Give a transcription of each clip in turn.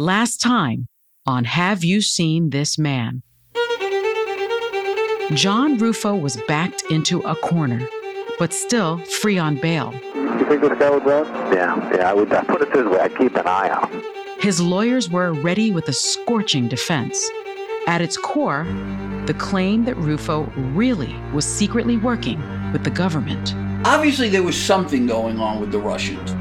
Last time on Have You Seen This Man? John Ruffo was backed into a corner, but still free on bail. You think this guy would run? Yeah, yeah. I would. I put it this way: I'd keep an eye out. His lawyers were ready with a scorching defense. At its core, the claim that Ruffo really was secretly working with the government. Obviously, there was something going on with the Russians.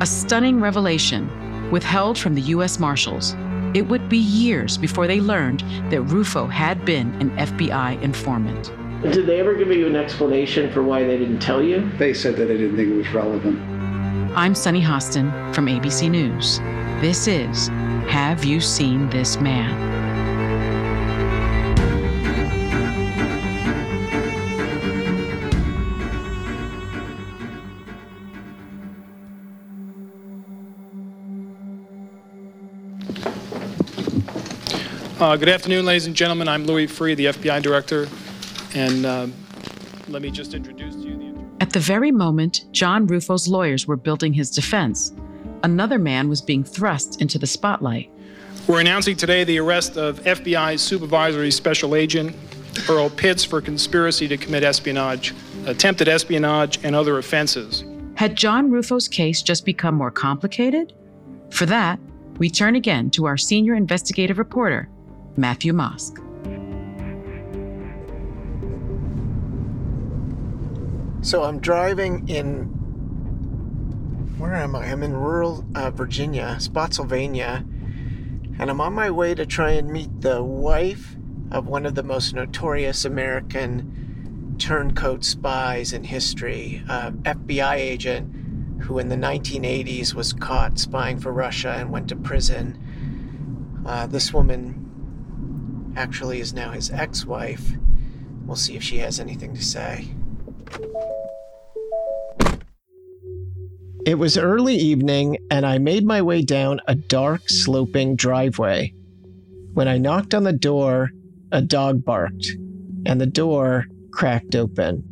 A stunning revelation withheld from the U.S. Marshals. It would be years before they learned that Ruffo had been an FBI informant. Did they ever give you an explanation for why they didn't tell you? They said that they didn't think it was relevant. I'm Sunny Hostin from ABC News. This is Have You Seen This Man? Uh, good afternoon, ladies and gentlemen. I'm Louis Freeh, the FBI director, and uh, let me just introduce to you the. At the very moment John Ruffo's lawyers were building his defense, another man was being thrust into the spotlight. We're announcing today the arrest of FBI Supervisory Special Agent Earl Pitts for conspiracy to commit espionage, attempted espionage, and other offenses. Had John Ruffo's case just become more complicated? For that, we turn again to our senior investigative reporter, Matthew Mosk. So I'm driving in. Where am I? I'm in rural uh, Virginia, Spotsylvania, and I'm on my way to try and meet the wife of one of the most notorious American turncoat spies in history, uh, FBI agent who in the 1980s was caught spying for Russia and went to prison. Uh, this woman actually is now his ex wife. We'll see if she has anything to say. It was early evening, and I made my way down a dark, sloping driveway. When I knocked on the door, a dog barked, and the door cracked open.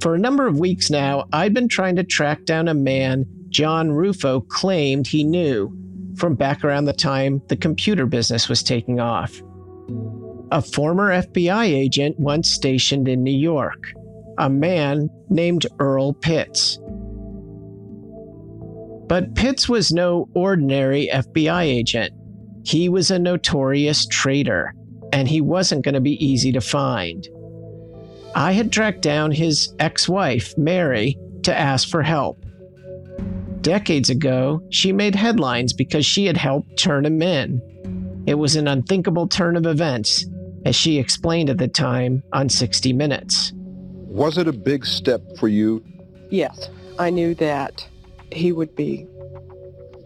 For a number of weeks now, I'd been trying to track down a man John Ruffo claimed he knew from back around the time the computer business was taking off a former FBI agent once stationed in New York, a man named Earl Pitts. But Pitts was no ordinary FBI agent. He was a notorious traitor, and he wasn't going to be easy to find. I had tracked down his ex wife, Mary, to ask for help. Decades ago, she made headlines because she had helped turn him in. It was an unthinkable turn of events, as she explained at the time on 60 Minutes. Was it a big step for you? Yes. I knew that he would be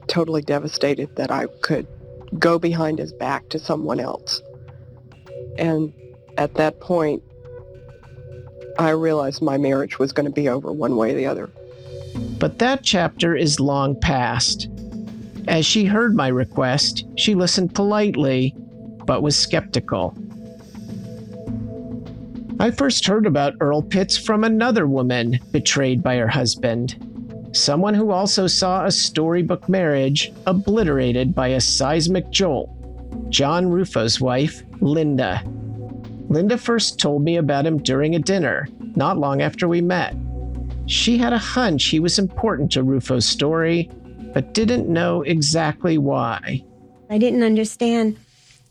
totally devastated that I could go behind his back to someone else. And at that point, I realized my marriage was going to be over one way or the other. But that chapter is long past. As she heard my request, she listened politely, but was skeptical. I first heard about Earl Pitts from another woman betrayed by her husband. Someone who also saw a storybook marriage obliterated by a seismic jolt. John Ruffo's wife, Linda. Linda first told me about him during a dinner, not long after we met. She had a hunch he was important to Ruffo's story, but didn't know exactly why. I didn't understand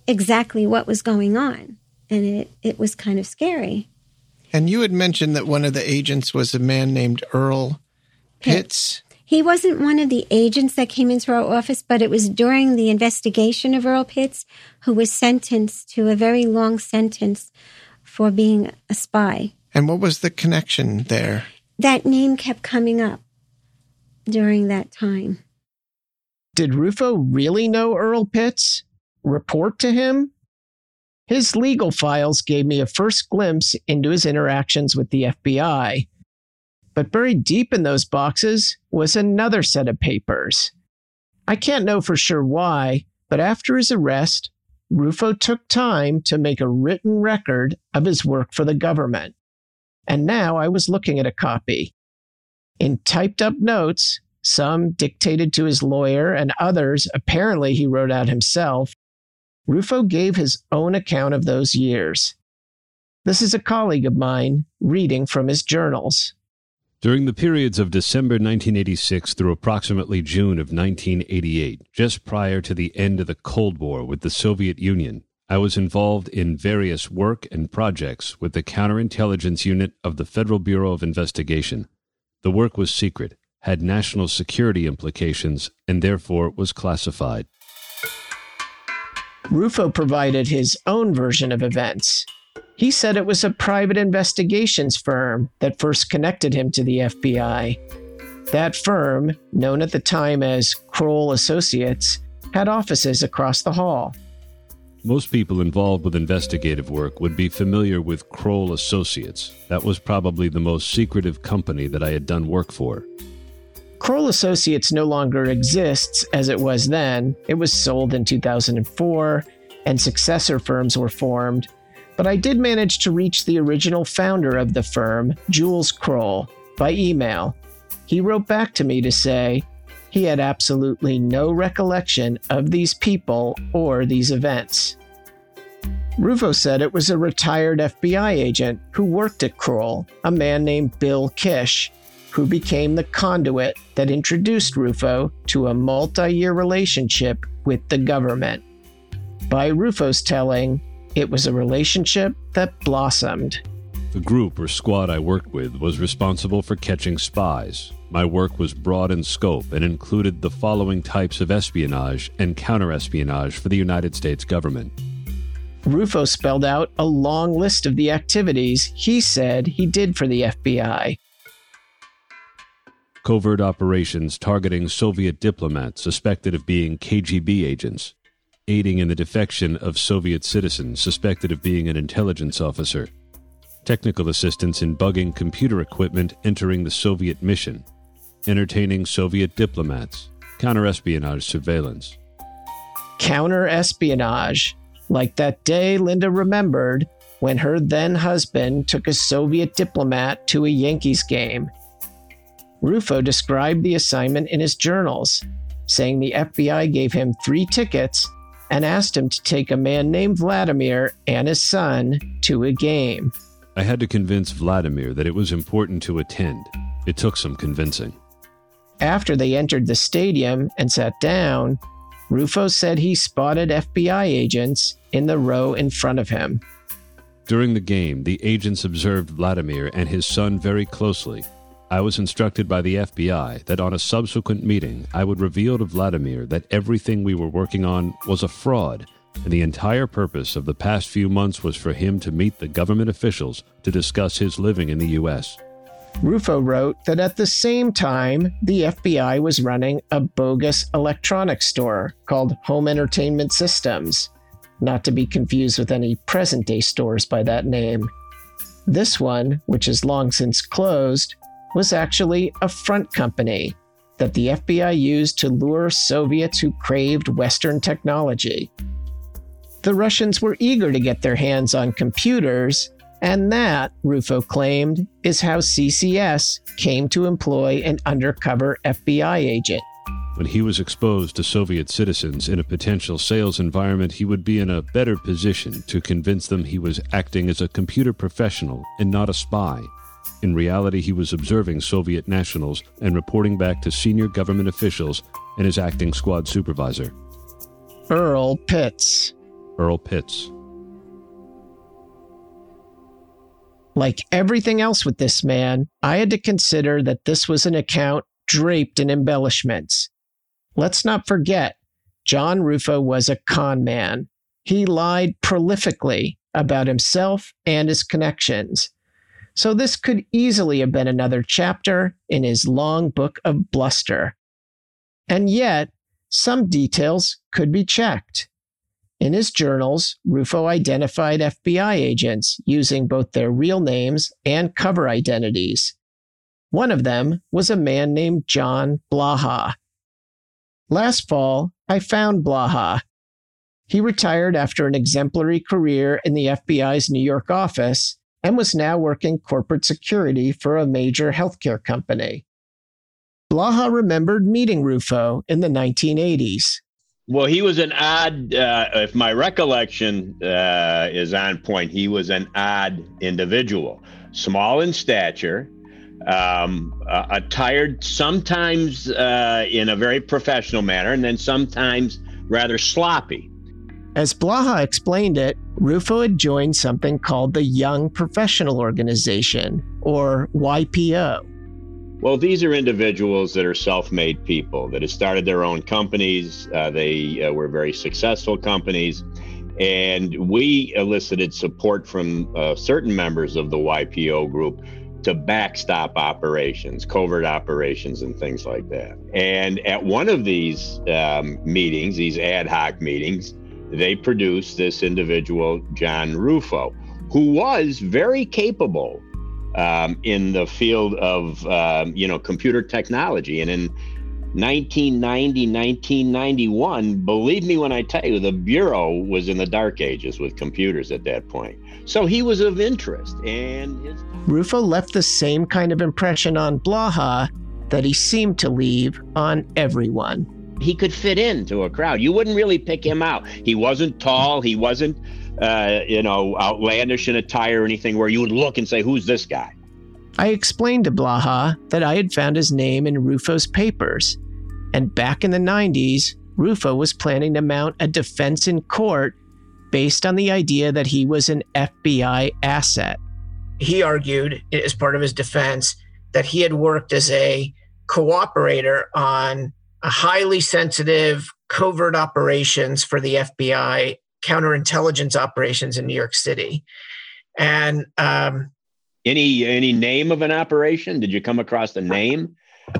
exactly what was going on and it, it was kind of scary. And you had mentioned that one of the agents was a man named Earl Pitts. He wasn't one of the agents that came into our office, but it was during the investigation of Earl Pitts, who was sentenced to a very long sentence for being a spy. And what was the connection there? That name kept coming up during that time. Did Ruffo really know Earl Pitts? Report to him? His legal files gave me a first glimpse into his interactions with the FBI. But buried deep in those boxes was another set of papers. I can't know for sure why, but after his arrest, Ruffo took time to make a written record of his work for the government. And now I was looking at a copy. In typed up notes, some dictated to his lawyer, and others apparently he wrote out himself, Ruffo gave his own account of those years. This is a colleague of mine reading from his journals. During the periods of December 1986 through approximately June of 1988, just prior to the end of the Cold War with the Soviet Union, I was involved in various work and projects with the counterintelligence unit of the Federal Bureau of Investigation. The work was secret, had national security implications, and therefore was classified. Ruffo provided his own version of events. He said it was a private investigations firm that first connected him to the FBI. That firm, known at the time as Kroll Associates, had offices across the hall. Most people involved with investigative work would be familiar with Kroll Associates. That was probably the most secretive company that I had done work for. Kroll Associates no longer exists as it was then. It was sold in 2004, and successor firms were formed. But I did manage to reach the original founder of the firm, Jules Kroll, by email. He wrote back to me to say he had absolutely no recollection of these people or these events. Ruffo said it was a retired FBI agent who worked at Kroll, a man named Bill Kish, who became the conduit that introduced Ruffo to a multi year relationship with the government. By Ruffo's telling, it was a relationship that blossomed. The group or squad I worked with was responsible for catching spies. My work was broad in scope and included the following types of espionage and counterespionage for the United States government. Ruffo spelled out a long list of the activities he said he did for the FBI. Covert operations targeting Soviet diplomats suspected of being KGB agents, aiding in the defection of Soviet citizens suspected of being an intelligence officer, technical assistance in bugging computer equipment entering the Soviet mission, entertaining Soviet diplomats, counterespionage surveillance. Counterespionage, like that day Linda remembered when her then husband took a Soviet diplomat to a Yankees game Ruffo described the assignment in his journals, saying the FBI gave him three tickets and asked him to take a man named Vladimir and his son to a game. I had to convince Vladimir that it was important to attend. It took some convincing. After they entered the stadium and sat down, Ruffo said he spotted FBI agents in the row in front of him. During the game, the agents observed Vladimir and his son very closely I was instructed by the FBI that on a subsequent meeting, I would reveal to Vladimir that everything we were working on was a fraud, and the entire purpose of the past few months was for him to meet the government officials to discuss his living in the U.S. Ruffo wrote that at the same time, the FBI was running a bogus electronics store called Home Entertainment Systems, not to be confused with any present day stores by that name. This one, which is long since closed, was actually a front company that the FBI used to lure Soviets who craved Western technology. The Russians were eager to get their hands on computers, and that, Ruffo claimed, is how CCS came to employ an undercover FBI agent. When he was exposed to Soviet citizens in a potential sales environment, he would be in a better position to convince them he was acting as a computer professional and not a spy. In reality, he was observing Soviet nationals and reporting back to senior government officials and his acting squad supervisor. Earl Pitts. Earl Pitts. Like everything else with this man, I had to consider that this was an account draped in embellishments. Let's not forget, John Ruffo was a con man. He lied prolifically about himself and his connections. So this could easily have been another chapter in his long book of bluster. And yet, some details could be checked. In his journals, Ruffo identified FBI agents using both their real names and cover identities. One of them was a man named John Blaha. Last fall, I found Blaha. He retired after an exemplary career in the FBI's New York office and was now working corporate security for a major healthcare company. Blaha remembered meeting Ruffo in the 1980s. Well, he was an odd, uh, if my recollection uh, is on point, he was an odd individual, small in stature, um, uh, attired sometimes uh, in a very professional manner, and then sometimes rather sloppy. As Blaha explained it, Ruffo had joined something called the Young Professional Organization, or YPO. Well, these are individuals that are self made people that have started their own companies. Uh, they uh, were very successful companies. And we elicited support from uh, certain members of the YPO group to backstop operations, covert operations, and things like that. And at one of these um, meetings, these ad hoc meetings, they produced this individual, John Ruffo, who was very capable um, in the field of, um, you know, computer technology. And in 1990, 1991, believe me when I tell you, the Bureau was in the dark ages with computers at that point. So he was of interest. And his Ruffo left the same kind of impression on Blaha that he seemed to leave on everyone. He could fit into a crowd. You wouldn't really pick him out. He wasn't tall. He wasn't, uh, you know, outlandish in attire or anything where you would look and say, who's this guy? I explained to Blaha that I had found his name in Ruffo's papers. And back in the 90s, Ruffo was planning to mount a defense in court based on the idea that he was an FBI asset he argued as part of his defense that he had worked as a cooperator on a highly sensitive covert operations for the FBI counterintelligence operations in New York City. And um, any any name of an operation? Did you come across the name,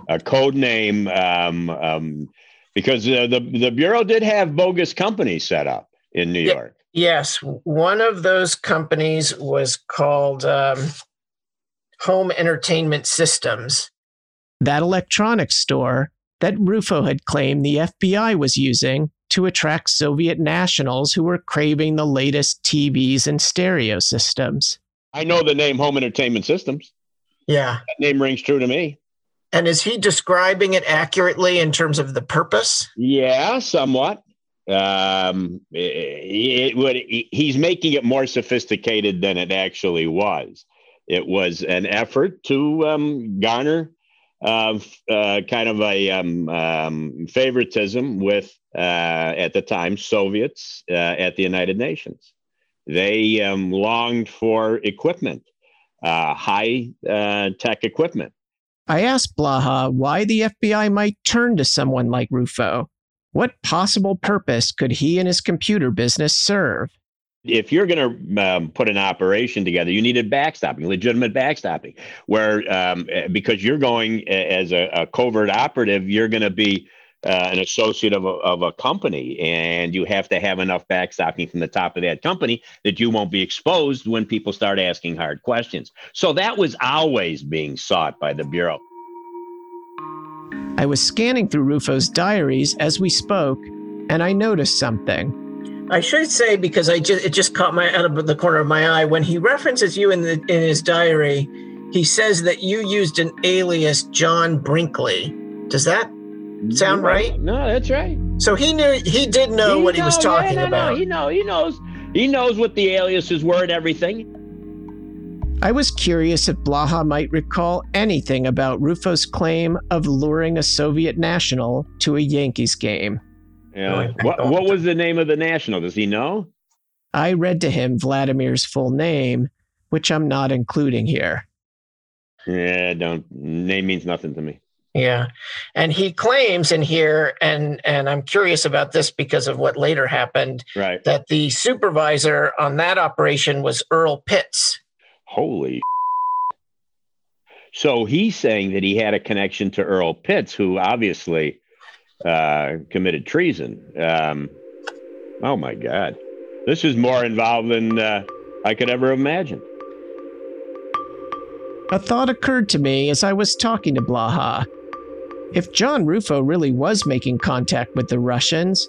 a code name? Um, um, because uh, the the bureau did have bogus companies set up in New York. Yes, one of those companies was called um, Home Entertainment Systems. That electronics store that Ruffo had claimed the FBI was using to attract Soviet nationals who were craving the latest TVs and stereo systems. I know the name Home Entertainment Systems. Yeah. That name rings true to me. And is he describing it accurately in terms of the purpose? Yeah, somewhat. Um, it, it, he's making it more sophisticated than it actually was. It was an effort to um, garner uh, uh, kind of a um, um favoritism with, uh, at the time, Soviets uh, at the United Nations. They um, longed for equipment, uh, high uh, tech equipment. I asked Blaha why the FBI might turn to someone like Ruffo what possible purpose could he and his computer business serve? If you're going to um, put an operation together, you needed backstopping, legitimate backstopping, where um, eh, because you're going as a, a covert operative, you're going to be uh, an associate of a, of a company, and you have to have enough backstopping from the top of that company that you won't be exposed when people start asking hard questions. So that was always being sought by the Bureau. I was scanning through Ruffo's diaries as we spoke, and I noticed something. I should say because I just it just caught my out of the corner of my eye when he references you in the in his diary. He says that you used an alias John Brinkley. Does that sound right? No, that's right. So he knew he did know he what he was talking yeah, no, about. No, he know he knows he knows what the aliases were and everything. I was curious if Blaha might recall anything about Ruffo's claim of luring a Soviet national to a Yankees game. Yeah. What, what was the name of the national? Does he know? I read to him Vladimir's full name, which I'm not including here. Yeah, don't. Name means nothing to me. Yeah. And he claims in here, and and I'm curious about this because of what later happened, right. that the supervisor on that operation was Earl Pitts holy. So he's saying that he had a connection to Earl Pitts, who obviously uh, committed treason. Um, oh my God. This is more involved than uh, I could ever imagine. A thought occurred to me as I was talking to Blaha. If John Ruffo really was making contact with the Russians,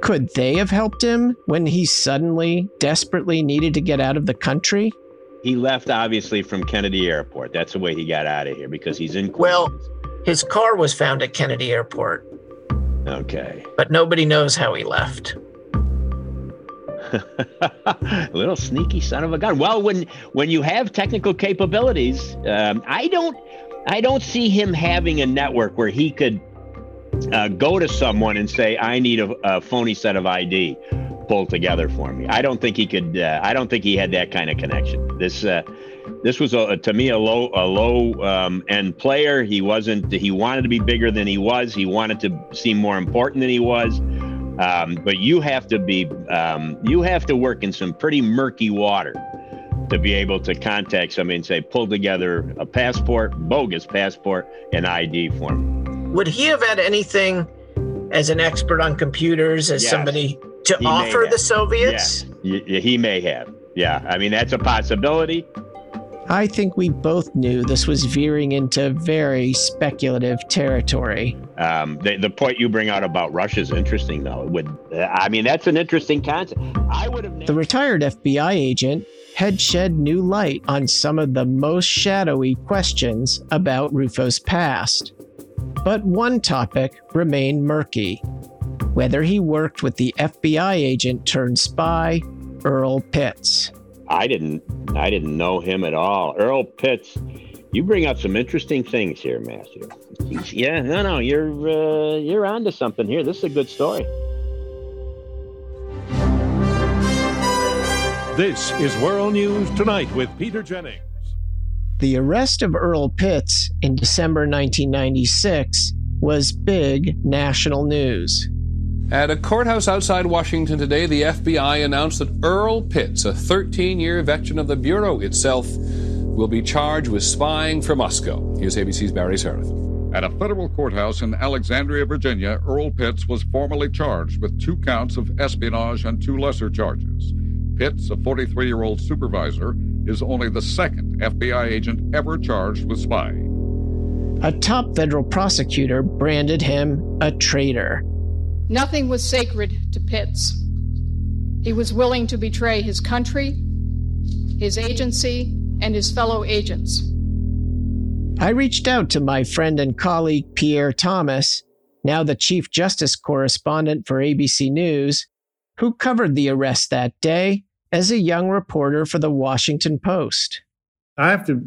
could they have helped him when he suddenly, desperately needed to get out of the country? He left obviously from Kennedy Airport. That's the way he got out of here because he's in Queens. Well, His car was found at Kennedy Airport. Okay. But nobody knows how he left. Little sneaky son of a gun. Well, when when you have technical capabilities, um, I don't I don't see him having a network where he could uh, go to someone and say, "I need a, a, phony set of ID pulled together for me." I don't think he could. Uh, I don't think he had that kind of connection. This uh, this was a, to me a low a low um, end player. He wasn't. He wanted to be bigger than he was. He wanted to seem more important than he was. Um, but you have to be, um, you have to work in some pretty murky water to be able to contact somebody and say, pull together a passport, bogus passport, and ID for me. Would he have had anything as an expert on computers, as yes. somebody to he offer the Soviets? Yes. He may have. Yeah. I mean, that's a possibility. I think we both knew this was veering into very speculative territory. Um, the, the point you bring out about Russia is interesting, though. Would I mean that's an interesting concept? I would have. The retired FBI agent had shed new light on some of the most shadowy questions about Ruffo's past. But one topic remained murky whether he worked with the FBI agent turned spy, Earl Pitts. I didn't I didn't know him at all. Earl Pitts, you bring up some interesting things here, Matthew. Yeah, no, no, you're uh, you're onto something here. This is a good story. This is World News Tonight with Peter Jennings. The arrest of Earl Pitts in December 1996 was big national news. At a courthouse outside Washington today, the FBI announced that Earl Pitts, a 13 year veteran of the Bureau itself, will be charged with spying for Moscow. Here's ABC's Barry Sareth. At a federal courthouse in Alexandria, Virginia, Earl Pitts was formally charged with two counts of espionage and two lesser charges. Pitts, a 43 year old supervisor, is only the second FBI agent ever charged with spying. A top federal prosecutor branded him a traitor. Nothing was sacred to Pitts. He was willing to betray his country, his agency, and his fellow agents. I reached out to my friend and colleague Pierre Thomas, now the Chief Justice correspondent for ABC News, who covered the arrest that day as a young reporter for the Washington Post. I have to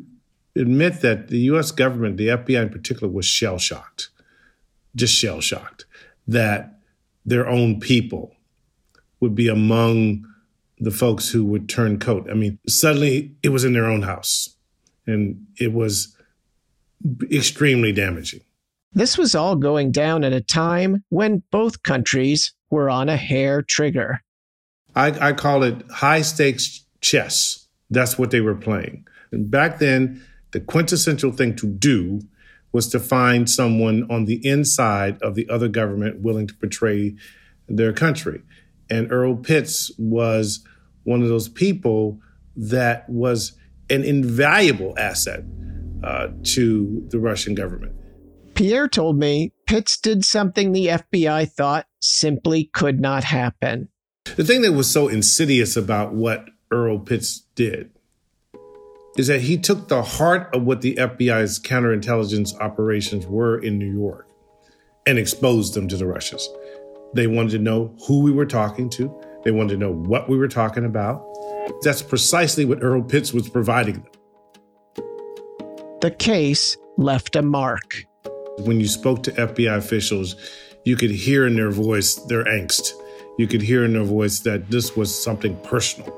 admit that the US government, the FBI in particular, was shell shocked, just shell shocked that their own people would be among the folks who would turn coat. I mean, suddenly it was in their own house and it was extremely damaging. This was all going down at a time when both countries were on a hair trigger. I, I call it high stakes chess. That's what they were playing. And back then, the quintessential thing to do was to find someone on the inside of the other government willing to betray their country. And Earl Pitts was one of those people that was an invaluable asset uh, to the Russian government. Pierre told me Pitts did something the FBI thought simply could not happen. The thing that was so insidious about what Earl Pitts did is that he took the heart of what the FBI's counterintelligence operations were in New York and exposed them to the Russians. They wanted to know who we were talking to, they wanted to know what we were talking about. That's precisely what Earl Pitts was providing them. The case left a mark. When you spoke to FBI officials, you could hear in their voice their angst. You could hear in their voice that this was something personal,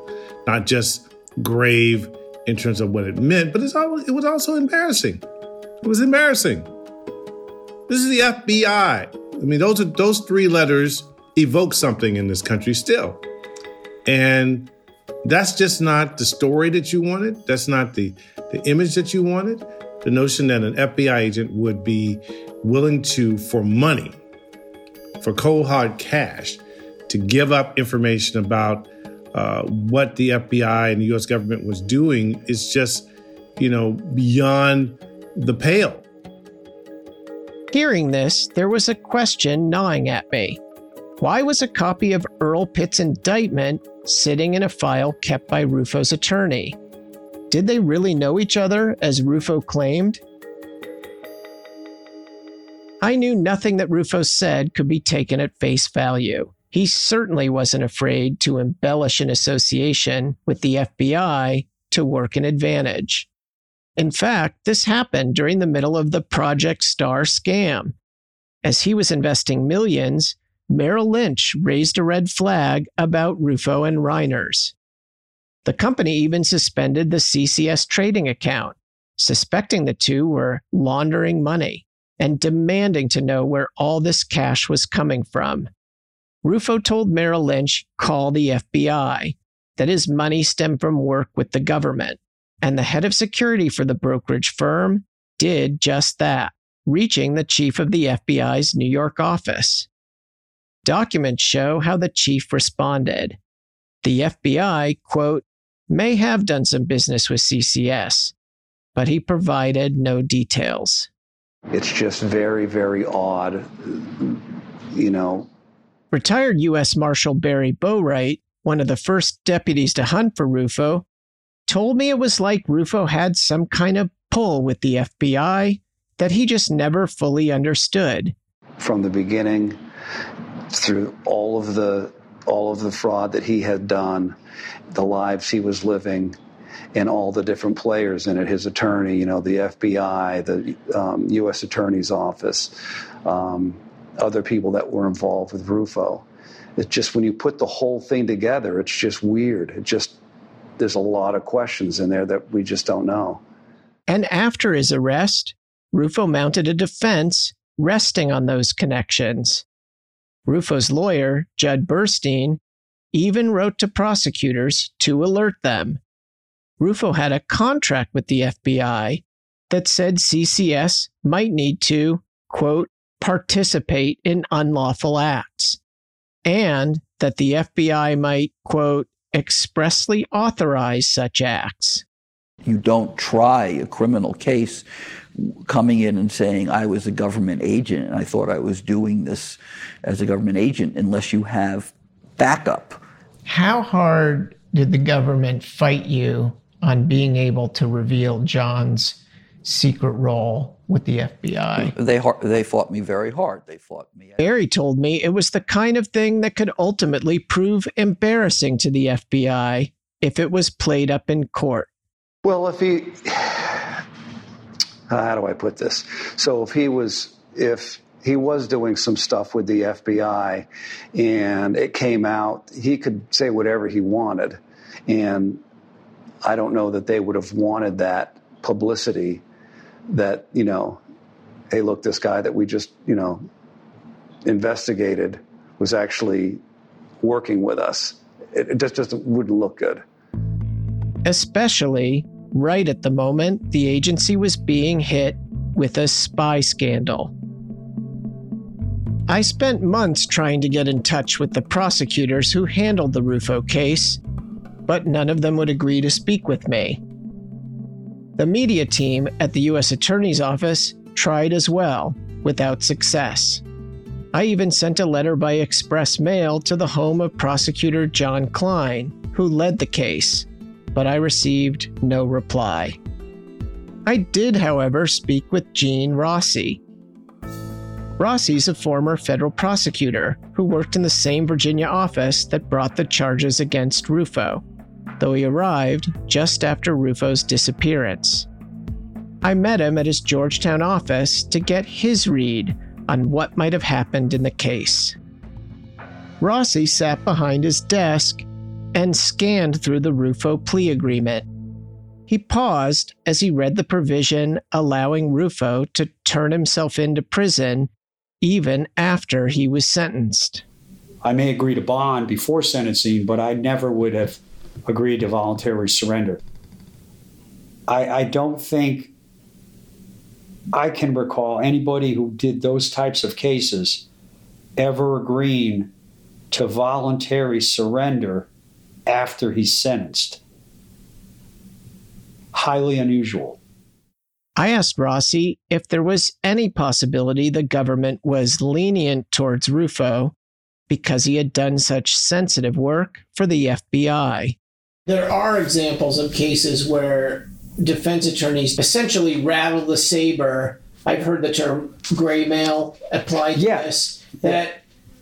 not just grave in terms of what it meant, but always, it was also embarrassing. It was embarrassing. This is the FBI. I mean, those are, those three letters evoke something in this country still, and that's just not the story that you wanted. That's not the the image that you wanted. The notion that an FBI agent would be willing to, for money, for cold hard cash, to give up information about uh, what the FBI and the U.S. government was doing is just, you know, beyond the pale. Hearing this, there was a question gnawing at me. Why was a copy of Earl Pitt's indictment sitting in a file kept by Ruffo's attorney? Did they really know each other, as Ruffo claimed? I knew nothing that Ruffo said could be taken at face value. He certainly wasn't afraid to embellish an association with the FBI to work an advantage. In fact, this happened during the middle of the Project Star scam. As he was investing millions, Merrill Lynch raised a red flag about Ruffo and Reiners. The company even suspended the CCS trading account, suspecting the two were laundering money and demanding to know where all this cash was coming from. Ruffo told Merrill Lynch, call the FBI, that his money stemmed from work with the government. And the head of security for the brokerage firm did just that, reaching the chief of the FBI's New York office. Documents show how the chief responded. The FBI, quote, may have done some business with CCS, but he provided no details. It's just very, very odd, you know. Retired U.S. Marshal Barry Boatwright, one of the first deputies to hunt for Ruffo, told me it was like Ruffo had some kind of pull with the FBI that he just never fully understood. From the beginning, through all of the all of the fraud that he had done, the lives he was living, and all the different players in it his attorney, you know, the FBI, the um, U.S. Attorney's Office, um, other people that were involved with Ruffo. It's just when you put the whole thing together, it's just weird. It just, there's a lot of questions in there that we just don't know. And after his arrest, Ruffo mounted a defense resting on those connections. Ruffo's lawyer, Judd Burstein, even wrote to prosecutors to alert them. Ruffo had a contract with the FBI that said CCS might need to, quote, participate in unlawful acts, and that the FBI might, quote, expressly authorize such acts. You don't try a criminal case coming in and saying, I was a government agent and I thought I was doing this as a government agent unless you have backup. How hard did the government fight you on being able to reveal John's secret role with the FBI? They they fought me very hard. They fought me. Barry told me it was the kind of thing that could ultimately prove embarrassing to the FBI if it was played up in court. Well, if he how do I put this? So if he was if he was doing some stuff with the FBI and it came out, he could say whatever he wanted. And I don't know that they would have wanted that publicity that, you know, hey, look, this guy that we just, you know, investigated was actually working with us. It, just, just wouldn't look good. Especially right at the moment the agency was being hit with a spy scandal. I spent months trying to get in touch with the prosecutors who handled the Ruffo case, but none of them would agree to speak with me. The media team at the U.S. Attorney's Office tried as well, without success. I even sent a letter by express mail to the home of prosecutor John Klein, who led the case, but I received no reply. I did, however, speak with Gene Rossi. Rossi's a former federal prosecutor who worked in the same Virginia office that brought the charges against Ruffo, though he arrived just after Ruffo's disappearance. I met him at his Georgetown office to get his read on what might have happened in the case. Rossi sat behind his desk and scanned through the Ruffo plea agreement. He paused as he read the provision allowing Ruffo to turn himself into prison even after he was sentenced. I may agree to bond before sentencing, but I never would have agreed to voluntary surrender. I, I don't think I can recall anybody who did those types of cases ever agreeing to voluntary surrender after he's sentenced. Highly unusual. I asked Rossi if there was any possibility the government was lenient towards Ruffo because he had done such sensitive work for the FBI. There are examples of cases where defense attorneys essentially rattle the saber I've heard the term gray mail applied to Yeah. this. That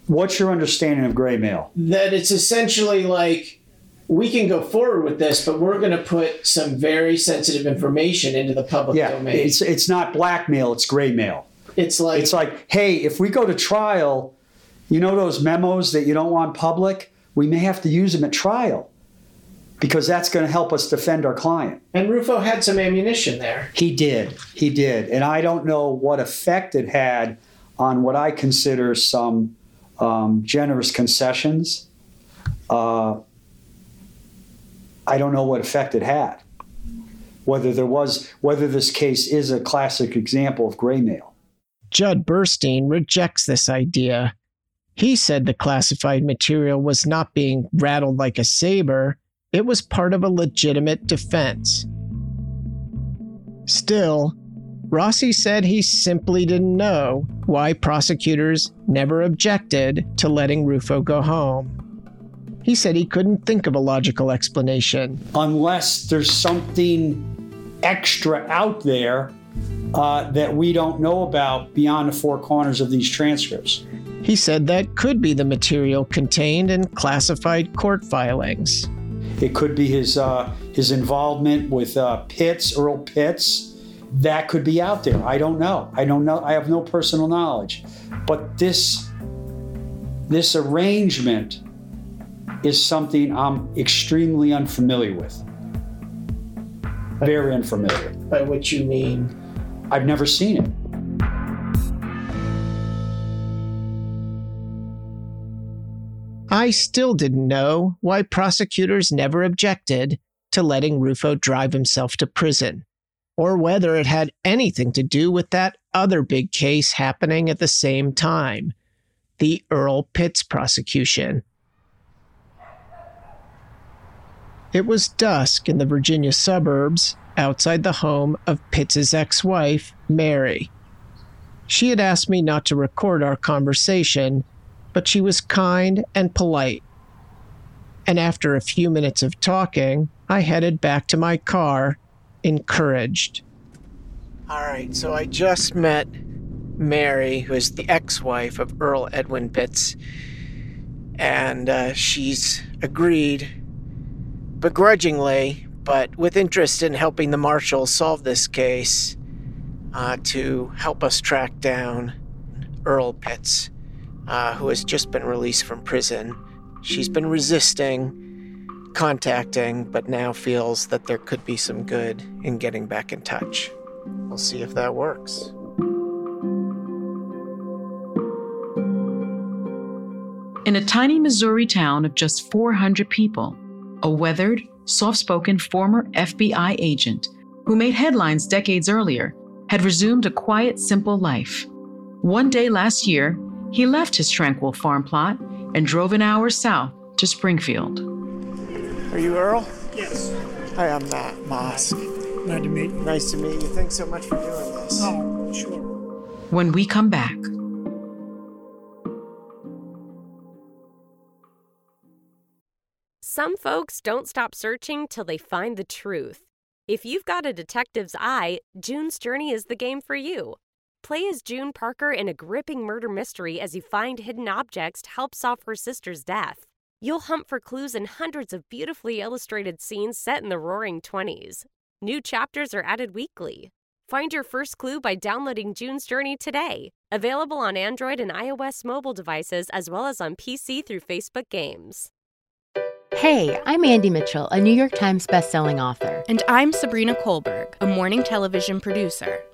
What's your understanding of gray mail? that it's essentially like we can go forward with this, but we're going to put some very sensitive information into the public Yeah, domain. it's it's not blackmail, it's gray mail. It's like it's like, hey, if we go to trial, you know those memos that you don't want public, we may have to use them at trial because that's going to help us defend our client. and Ruffo had some ammunition there. He did. He did. And I don't know what effect it had on what I consider some um, generous concessions. Uh, I don't know what effect it had. Whether there was, whether this case is a classic example of gray mail. Judd Burstein rejects this idea. He said the classified material was not being rattled like a saber, it was part of a legitimate defense. Still, Rossi said he simply didn't know why prosecutors never objected to letting Ruffo go home. He said he couldn't think of a logical explanation. Unless there's something extra out there uh, that we don't know about beyond the four corners of these transcripts. He said that could be the material contained in classified court filings. It could be his uh, his involvement with uh, Pitts, Earl Pitts. That could be out there. I don't know. I don't know. I have no personal knowledge. But this this arrangement is something I'm extremely unfamiliar with. Very unfamiliar. By which you mean? I've never seen it. I still didn't know why prosecutors never objected to letting Ruffo drive himself to prison, or whether it had anything to do with that other big case happening at the same time the Earl Pitts prosecution. It was dusk in the Virginia suburbs outside the home of Pitts's ex wife, Mary. She had asked me not to record our conversation, but she was kind and polite. And after a few minutes of talking, I headed back to my car, encouraged. All right, so I just met Mary, who is the ex wife of Earl Edwin Pitts, and uh, she's agreed, begrudgingly, but with interest in helping the marshals solve this case, uh, to help us track down Earl Pitts, uh, who has just been released from prison. She's been resisting contacting, but now feels that there could be some good in getting back in touch. We'll see if that works. In a tiny Missouri town of just 400 people, a weathered, soft spoken former FBI agent who made headlines decades earlier had resumed a quiet, simple life. One day last year, he left his tranquil farm plot and drove an hour south to Springfield. Are you Earl? Yes. Hi, I'm Matt Mosk. Nice to meet you. Nice to meet you. Thanks so much for doing this. Oh, sure. When we come back, Some folks don't stop searching till they find the truth. If you've got a detective's eye, June's Journey is the game for you. Play as June Parker in a gripping murder mystery as you find hidden objects to help solve her sister's death. You'll hunt for clues in hundreds of beautifully illustrated scenes set in the roaring 20s. New chapters are added weekly. Find your first clue by downloading June's Journey today. Available on Android and iOS mobile devices as well as on PC through Facebook Games. Hey, I'm Andy Mitchell, a New York Times bestselling author. And I'm Sabrina Kohlberg, a morning television producer.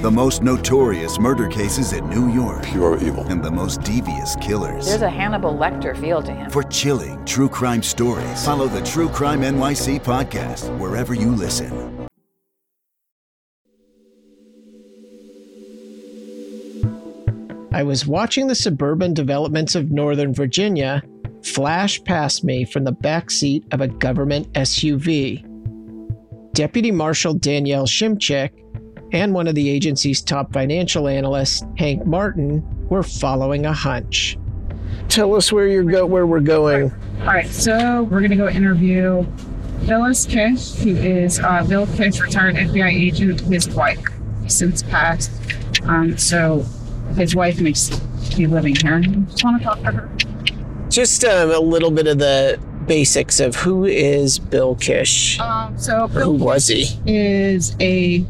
The most notorious murder cases in New York. Pure evil. And the most devious killers. There's a Hannibal Lecter feel to him. For chilling true crime stories, follow the True Crime NYC podcast wherever you listen. I was watching the suburban developments of Northern Virginia flash past me from the back seat of a government SUV. Deputy Marshal Danielle Shimchick and one of the agency's top financial analysts, Hank Martin, were following a hunch. Tell us where you're go where we're going. All right, so we're gonna go interview Phyllis Kish, who is uh, Bill Kish, retired FBI agent, his wife, since passed. Um, so his wife makes be living here. Just want to talk to her. Just um, a little bit of the basics of who is Bill Kish. Um, so Bill who was he? is a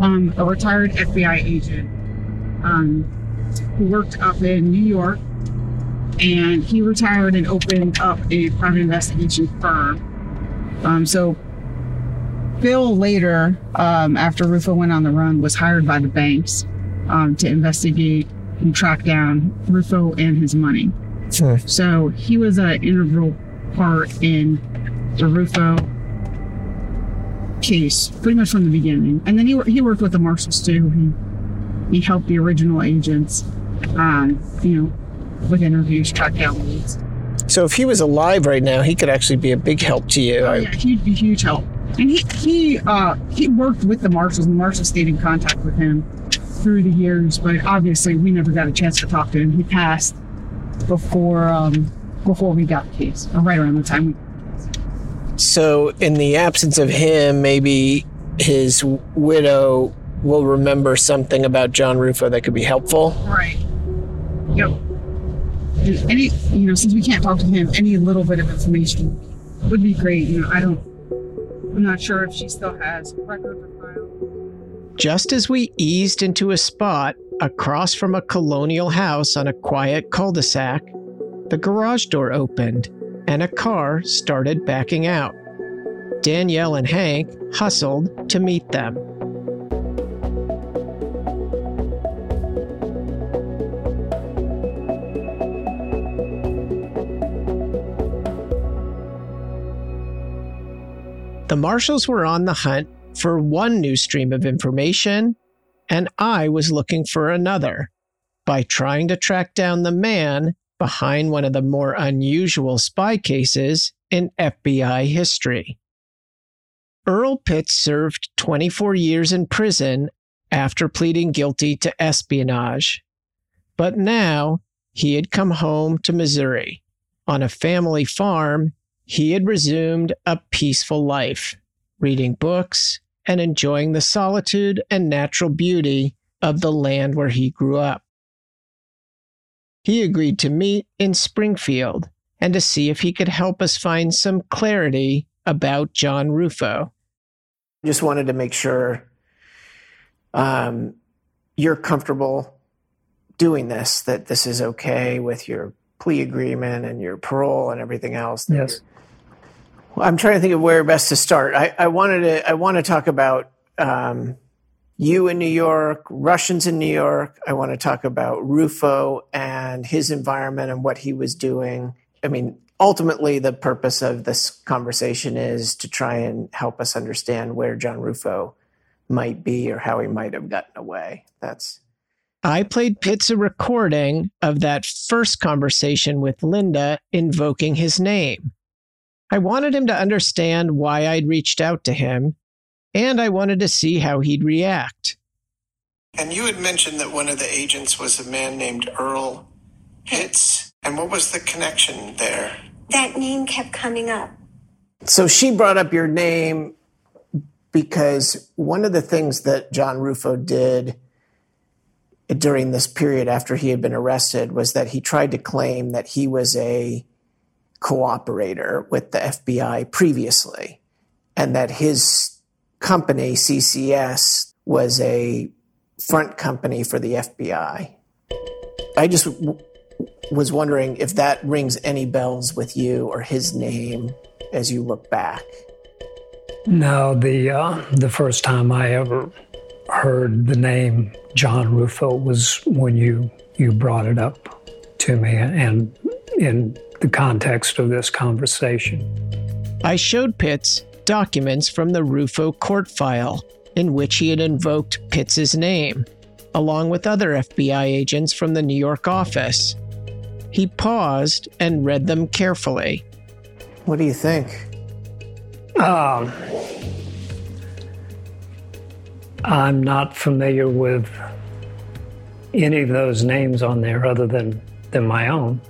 um, a retired FBI agent um, who worked up in New York, and he retired and opened up a private investigation firm. Um, so Bill later, um, after Ruffo went on the run, was hired by the banks um, to investigate and track down Ruffo and his money. Hmm. So he was an integral part in the Ruffo case, pretty much from the beginning. And then he, he worked with the marshals too. He, he helped the original agents, um, you know, with interviews, track down leads. So if he was alive right now, he could actually be a big help to you. Oh, yeah, he'd be huge help. And he he uh, he worked with the marshals, and the marshals stayed in contact with him through the years. But obviously, we never got a chance to talk to him. He passed before um, before we got the case, or right around the time we So, in the absence of him, maybe his widow will remember something about John Ruffo that could be helpful. Right. Yep. And Any, you know, since we can't talk to him, any little bit of information would be great. You know, I don't, I'm not sure if she still has records or files. Just as we eased into a spot across from a colonial house on a quiet cul de sac, the garage door opened and a car started backing out. Danielle and Hank hustled to meet them. The marshals were on the hunt for one new stream of information, and I was looking for another by trying to track down the man behind one of the more unusual spy cases in FBI history. Earl Pitts served 24 years in prison after pleading guilty to espionage. But now he had come home to Missouri. On a family farm, he had resumed a peaceful life, reading books and enjoying the solitude and natural beauty of the land where he grew up. He agreed to meet in Springfield and to see if he could help us find some clarity about John Rufo. Just wanted to make sure um, you're comfortable doing this, that this is okay with your plea agreement and your parole and everything else. Yes. well, I'm trying to think of where best to start. I, I wanted to I want to talk about um, you in New York, Russians in New York. I want to talk about Ruffo and his environment and what he was doing. I mean, ultimately, the purpose of this conversation is to try and help us understand where John Ruffo might be or how he might have gotten away. That's I played Pitts a recording of that first conversation with Linda invoking his name. I wanted him to understand why I'd reached out to him, and I wanted to see how he'd react. And you had mentioned that one of the agents was a man named Earl Pitts. And what was the connection there? That name kept coming up. So she brought up your name because one of the things that John Ruffo did during this period after he had been arrested was that he tried to claim that he was a cooperator with the FBI previously and that his company, CCS, was a front company for the FBI. I just w- was wondering if that rings any bells with you or his name as you look back. No, the uh, the first time I ever heard the name John Ruffo was when you you brought it up to me, and in the context of this conversation. I showed Pitts documents from the Ruffo court file in which he had invoked Pitts's name, along with other FBI agents from the New York office. He paused and read them carefully. What do you think? Um, I'm not familiar with any of those names on there other than, than my own.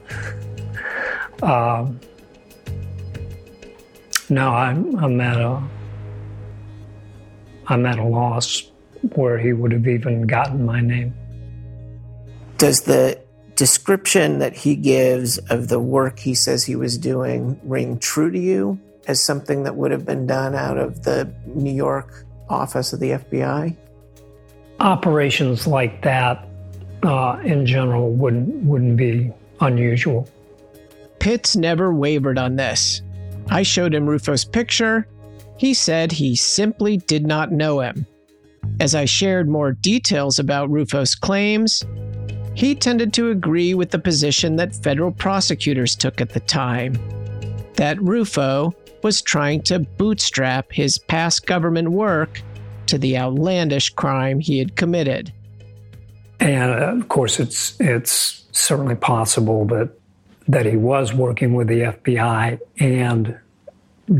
Um, no, I'm, I'm at a I'm at a loss where he would have even gotten my name. Does the description that he gives of the work he says he was doing ring true to you as something that would have been done out of the New York office of the FBI? Operations like that, uh, in general, wouldn't wouldn't be unusual. Pitts never wavered on this. I showed him Ruffo's picture. He said he simply did not know him. As I shared more details about Ruffo's claims, he tended to agree with the position that federal prosecutors took at the time that Ruffo was trying to bootstrap his past government work to the outlandish crime he had committed. And uh, of course, it's it's certainly possible that that he was working with the FBI and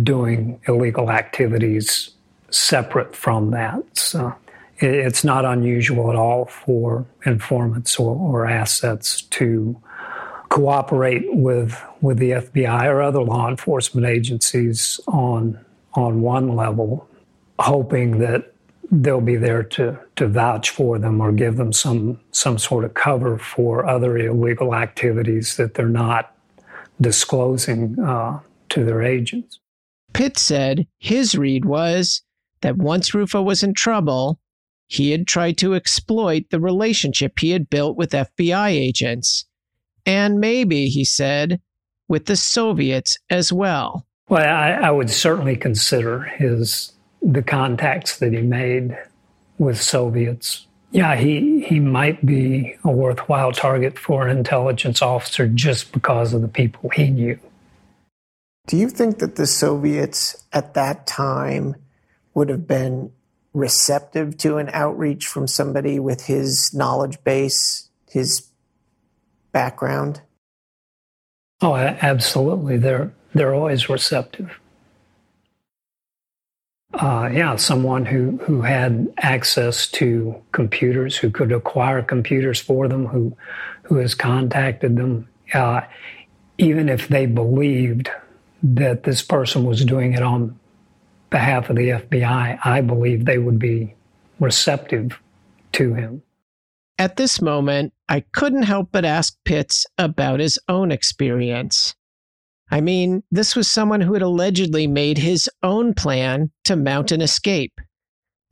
doing illegal activities separate from that. So it's not unusual at all for informants or, or assets to cooperate with with the FBI or other law enforcement agencies on on one level, hoping that they'll be there to to vouch for them or give them some some sort of cover for other illegal activities that they're not disclosing uh, to their agents. Pitt said his read was that once Ruffo was in trouble, he had tried to exploit the relationship he had built with FBI agents. And maybe, he said, with the Soviets as well. Well, I, I would certainly consider his the contacts that he made with Soviets. Yeah, he, he might be a worthwhile target for an intelligence officer just because of the people he knew. Do you think that the Soviets at that time would have been receptive to an outreach from somebody with his knowledge base, his background? Oh, absolutely. They're they're always receptive. Uh, yeah, someone who who had access to computers, who could acquire computers for them, who who has contacted them, uh, even if they believed that this person was doing it on behalf of the FBI, I believe they would be receptive to him. At this moment, I couldn't help but ask Pitts about his own experience. I mean, this was someone who had allegedly made his own plan to mount an escape,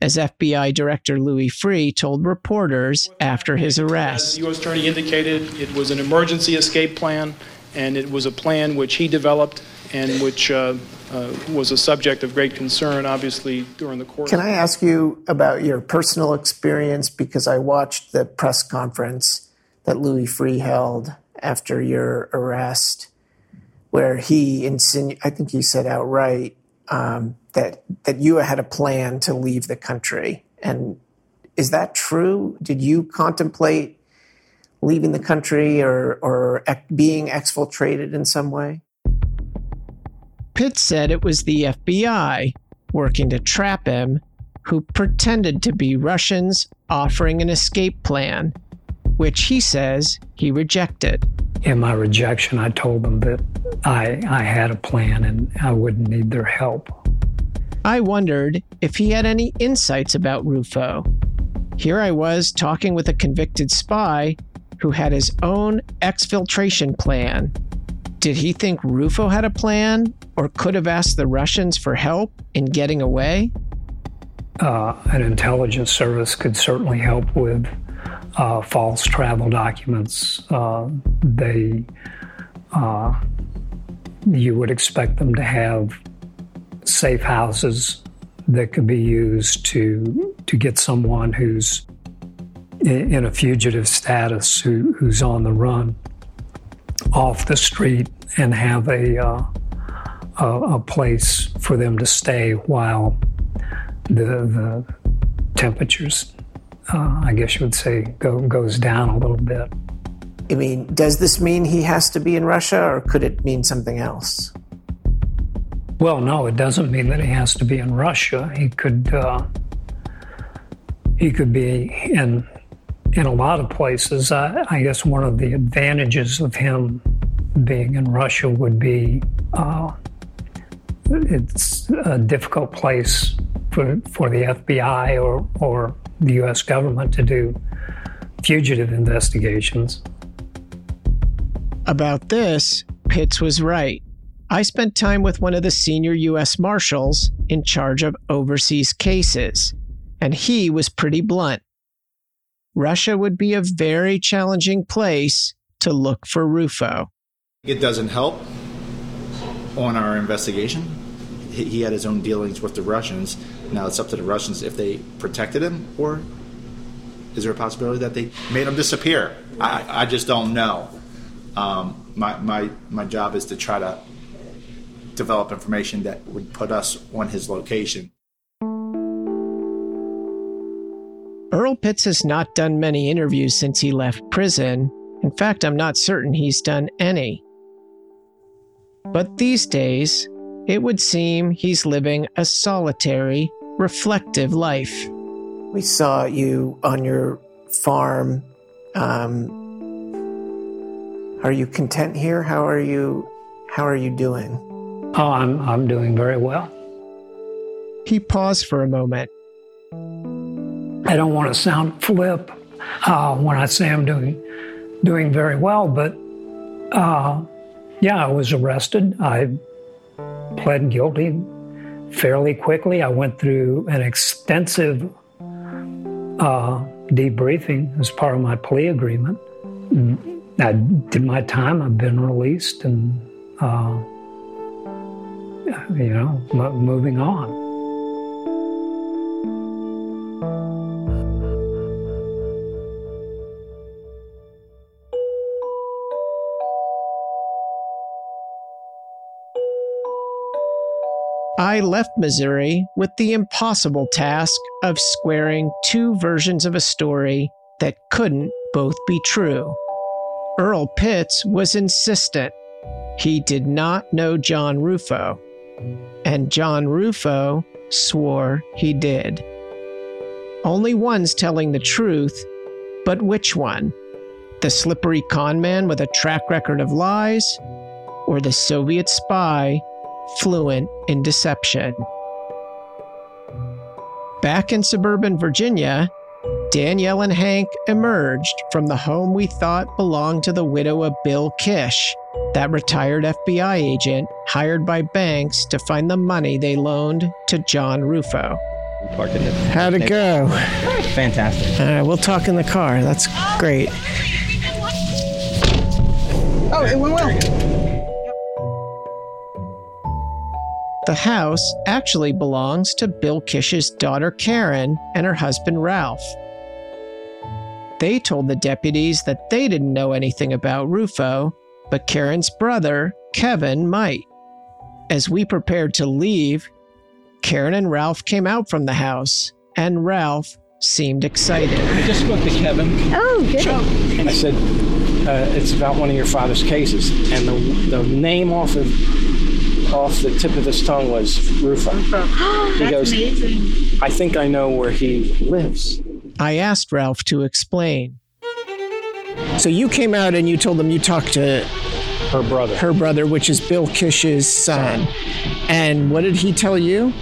as FBI Director Louis Freeh told reporters after his arrest. As the U.S. Attorney indicated, it was an emergency escape plan, and it was a plan which he developed and which uh, uh, was a subject of great concern, obviously, during the course. Can I ask you about your personal experience? Because I watched the press conference that Louis Freeh held after your arrest, where he insinuated, I think he said outright, um, that, that you had a plan to leave the country. And is that true? Did you contemplate leaving the country or, or being exfiltrated in some way? Pitt said it was the FBI working to trap him who pretended to be Russians offering an escape plan, which he says he rejected. In my rejection, I told them that I, I had a plan and I wouldn't need their help. I wondered if he had any insights about Ruffo. Here I was talking with a convicted spy who had his own exfiltration plan. Did he think Ruffo had a plan or could have asked the Russians for help in getting away? Uh, an intelligence service could certainly help with uh, false travel documents. Uh, they, uh, you would expect them to have safe houses that could be used to to get someone who's in, a fugitive status who, who's on the run off the street and have a, uh, a, a place for them to stay while the the temperatures, uh, I guess you would say, go goes down a little bit. I mean, does this mean he has to be in Russia, or could it mean something else? Well, no, it doesn't mean that he has to be in Russia. He could uh, he could be in in a lot of places. I, I, guess one of the advantages of him being in Russia would be uh, it's a difficult place for for the FBI or or the U.S. government to do fugitive investigations. About this, Pitts was right. I spent time with one of the senior U.S. Marshals in charge of overseas cases, and he was pretty blunt. Russia would be a very challenging place to look for Ruffo. It doesn't help on our investigation. He had his own dealings with the Russians. Now it's up to the Russians if they protected him or is there a possibility that they made him disappear? I, I just don't know. Um, my, my, my job is to try to develop information that would put us on his location. Earl Pitts has not done many interviews since he left prison. In fact, I'm not certain he's done any. But these days, it would seem he's living a solitary, reflective life. We saw you on your farm. Um, are you content here? How are you? How are you doing? Oh, I'm, I'm doing very well. He paused for a moment. I don't want to sound flip uh, when I say I'm doing doing very well, but uh, yeah, I was arrested. I pled guilty fairly quickly. I went through an extensive uh, debriefing as part of my plea agreement. I did my time. I've been released, and uh, you know, moving on. I left Missouri with the impossible task of squaring two versions of a story that couldn't both be true. Earl Pitts was insistent. He did not know John Ruffo and John Ruffo swore he did. Only one's telling the truth, but which one? The slippery con man with a track record of lies, or the Soviet spy fluent in deception? Back in suburban Virginia, Danielle and Hank emerged from the home we thought belonged to the widow of Bill Kish that retired FBI agent hired by banks to find the money they loaned to John Ruffo. How'd it go? Fantastic. All right, we'll talk in the car. That's great. Oh, it went well. The house actually belongs to Bill Kish's daughter Karen and her husband Ralph. They told the deputies that they didn't know anything about Ruffo but Karen's brother, Kevin, might. As we prepared to leave, Karen and Ralph came out from the house, and Ralph seemed excited. I just spoke to Kevin. Oh, good. And I said, uh, it's about one of your father's cases. And the, the name off of off the tip of his tongue was Ruffo. he goes, amazing. I think I know where he lives. I asked Ralph to explain. So you came out and you told them you talked to her brother. Her brother, which is Bill Kish's son. And what did he tell you?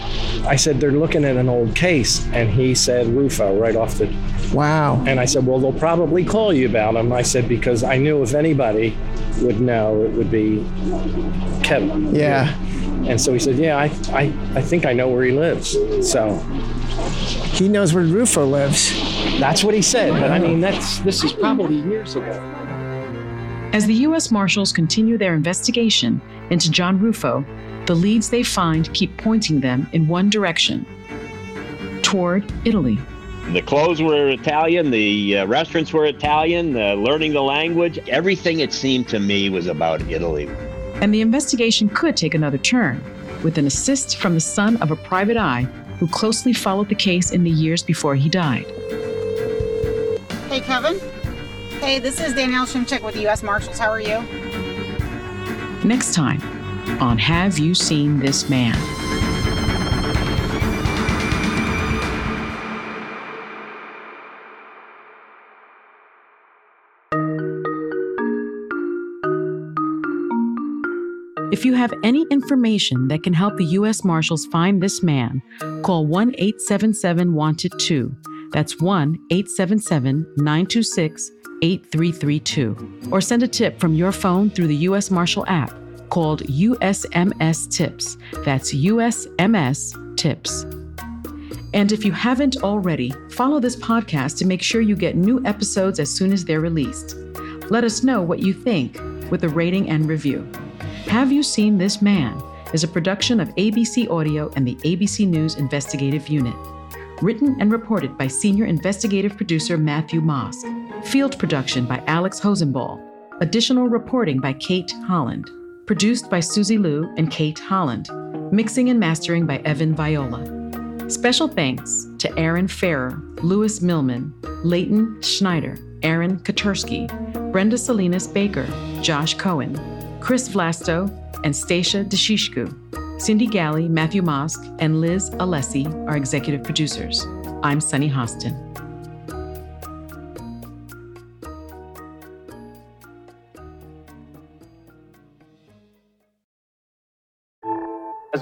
I said they're looking at an old case, and he said Ruffo right off the. Wow. And I said, well, they'll probably call you about him. I said because I knew if anybody would know, it would be Kevin. Yeah. And so he said, yeah, I, I, I think I know where he lives. So. He knows where Ruffo lives. That's what he said, but I mean, that's this is probably years ago. As the U.S. Marshals continue their investigation into John Ruffo, the leads they find keep pointing them in one direction toward Italy. The clothes were Italian, the uh, restaurants were Italian, uh, learning the language. Everything, it seemed to me, was about Italy. And the investigation could take another turn with an assist from the son of a private eye who closely followed the case in the years before he died. Hey, Kevin. Hey, this is Danielle Shimchick with the U.S. Marshals. How are you? Next time on Have You Seen This Man? If you have any information that can help the U.S. Marshals find this man, call 1 877 Wanted 2. That's 1 877 926 8332. Or send a tip from your phone through the U.S. Marshal app called USMS Tips. That's USMS Tips. And if you haven't already, follow this podcast to make sure you get new episodes as soon as they're released. Let us know what you think with a rating and review. Have You Seen This Man? is a production of ABC Audio and the ABC News Investigative Unit. Written and reported by senior investigative producer Matthew Mosk. Field production by Alex Hosenball. Additional reporting by Kate Holland. Produced by Susie Liu and Kate Holland. Mixing and mastering by Evan Viola. Special thanks to Aaron Farrer, Lewis Millman, Leighton Schneider, Aaron Katersky, Brenda Salinas Baker, Josh Cohen, Chris Vlasto, and Stacia Deshishku. Cindy Galli, Matthew Mosk, and Liz Alessi are executive producers. I'm Sunny Hostin.